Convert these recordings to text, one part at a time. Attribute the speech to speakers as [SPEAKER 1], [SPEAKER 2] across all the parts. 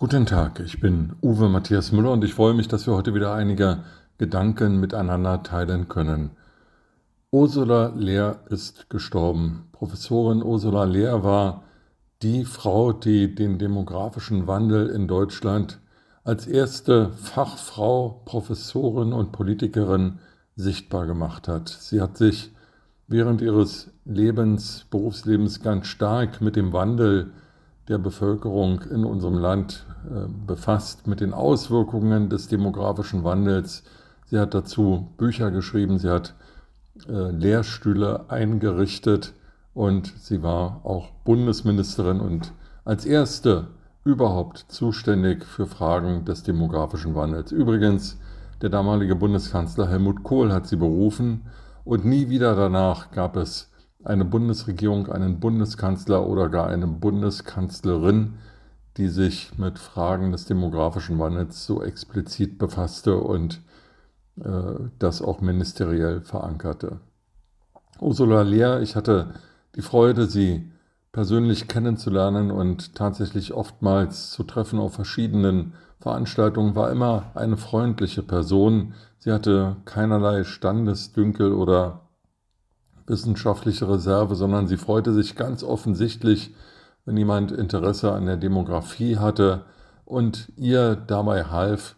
[SPEAKER 1] Guten Tag, ich bin Uwe Matthias Müller und ich freue mich, dass wir heute wieder einige Gedanken miteinander teilen können. Ursula Lehr ist gestorben. Professorin Ursula Lehr war die Frau, die den demografischen Wandel in Deutschland als erste Fachfrau, Professorin und Politikerin sichtbar gemacht hat. Sie hat sich während ihres Lebens, Berufslebens ganz stark mit dem Wandel der Bevölkerung in unserem Land äh, befasst, mit den Auswirkungen des demografischen Wandels. Sie hat dazu Bücher geschrieben, sie hat äh, Lehrstühle eingerichtet und sie war auch Bundesministerin und als erste überhaupt zuständig für Fragen des demografischen Wandels. Übrigens, der damalige Bundeskanzler Helmut Kohl hat sie berufen und nie wieder danach gab es eine Bundesregierung, einen Bundeskanzler oder gar eine Bundeskanzlerin, die sich mit Fragen des demografischen Wandels so explizit befasste und äh, das auch ministeriell verankerte. Ursula Lehr, ich hatte die Freude, sie persönlich kennenzulernen und tatsächlich oftmals zu treffen auf verschiedenen Veranstaltungen, war immer eine freundliche Person. Sie hatte keinerlei Standesdünkel oder wissenschaftliche Reserve, sondern sie freute sich ganz offensichtlich, wenn jemand Interesse an der Demografie hatte und ihr dabei half,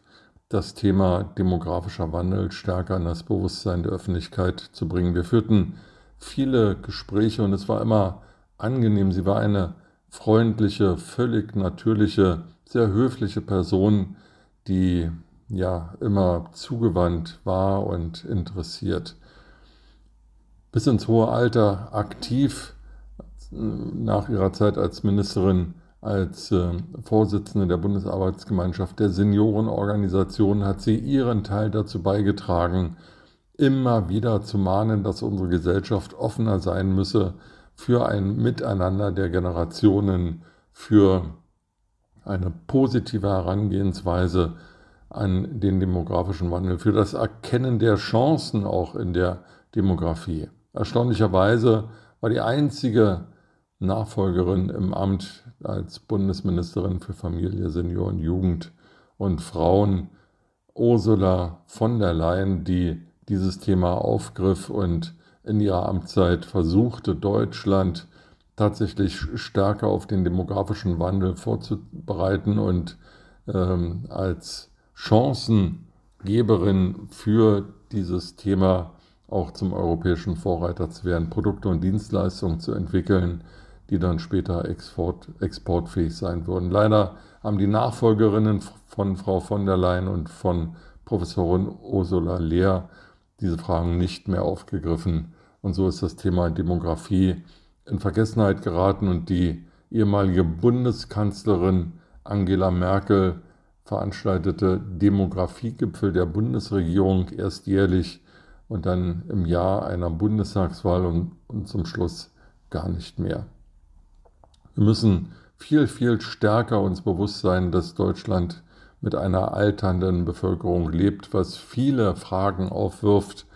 [SPEAKER 1] das Thema demografischer Wandel stärker in das Bewusstsein der Öffentlichkeit zu bringen. Wir führten viele Gespräche und es war immer angenehm. Sie war eine freundliche, völlig natürliche, sehr höfliche Person, die ja immer zugewandt war und interessiert bis ins hohe Alter aktiv nach ihrer Zeit als Ministerin, als äh, Vorsitzende der Bundesarbeitsgemeinschaft der Seniorenorganisation hat sie ihren Teil dazu beigetragen, immer wieder zu mahnen, dass unsere Gesellschaft offener sein müsse für ein Miteinander der Generationen, für eine positive Herangehensweise an den demografischen Wandel, für das Erkennen der Chancen auch in der Demografie. Erstaunlicherweise war die einzige Nachfolgerin im Amt als Bundesministerin für Familie, Senioren, Jugend und Frauen Ursula von der Leyen, die dieses Thema aufgriff und in ihrer Amtszeit versuchte, Deutschland tatsächlich stärker auf den demografischen Wandel vorzubereiten und ähm, als Chancengeberin für dieses Thema auch zum europäischen Vorreiter zu werden, Produkte und Dienstleistungen zu entwickeln, die dann später export, exportfähig sein würden. Leider haben die Nachfolgerinnen von Frau von der Leyen und von Professorin Ursula Lehr diese Fragen nicht mehr aufgegriffen. Und so ist das Thema Demografie in Vergessenheit geraten und die ehemalige Bundeskanzlerin Angela Merkel veranstaltete Demografiegipfel der Bundesregierung erst jährlich und dann im Jahr einer Bundestagswahl und, und zum Schluss gar nicht mehr. Wir müssen viel, viel stärker uns bewusst sein, dass Deutschland mit einer alternden Bevölkerung lebt, was viele Fragen aufwirft,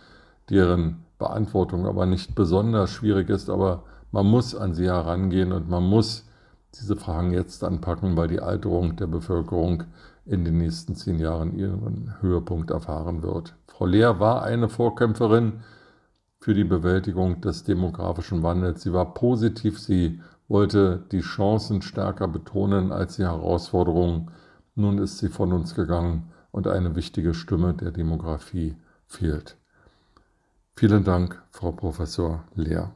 [SPEAKER 1] deren Beantwortung aber nicht besonders schwierig ist, aber man muss an sie herangehen und man muss diese Fragen jetzt anpacken, weil die Alterung der Bevölkerung in den nächsten zehn Jahren ihren Höhepunkt erfahren wird. Frau Lehr war eine Vorkämpferin für die Bewältigung des demografischen Wandels. Sie war positiv, sie wollte die Chancen stärker betonen als die Herausforderungen. Nun ist sie von uns gegangen und eine wichtige Stimme der Demografie fehlt. Vielen Dank, Frau Professor Lehr.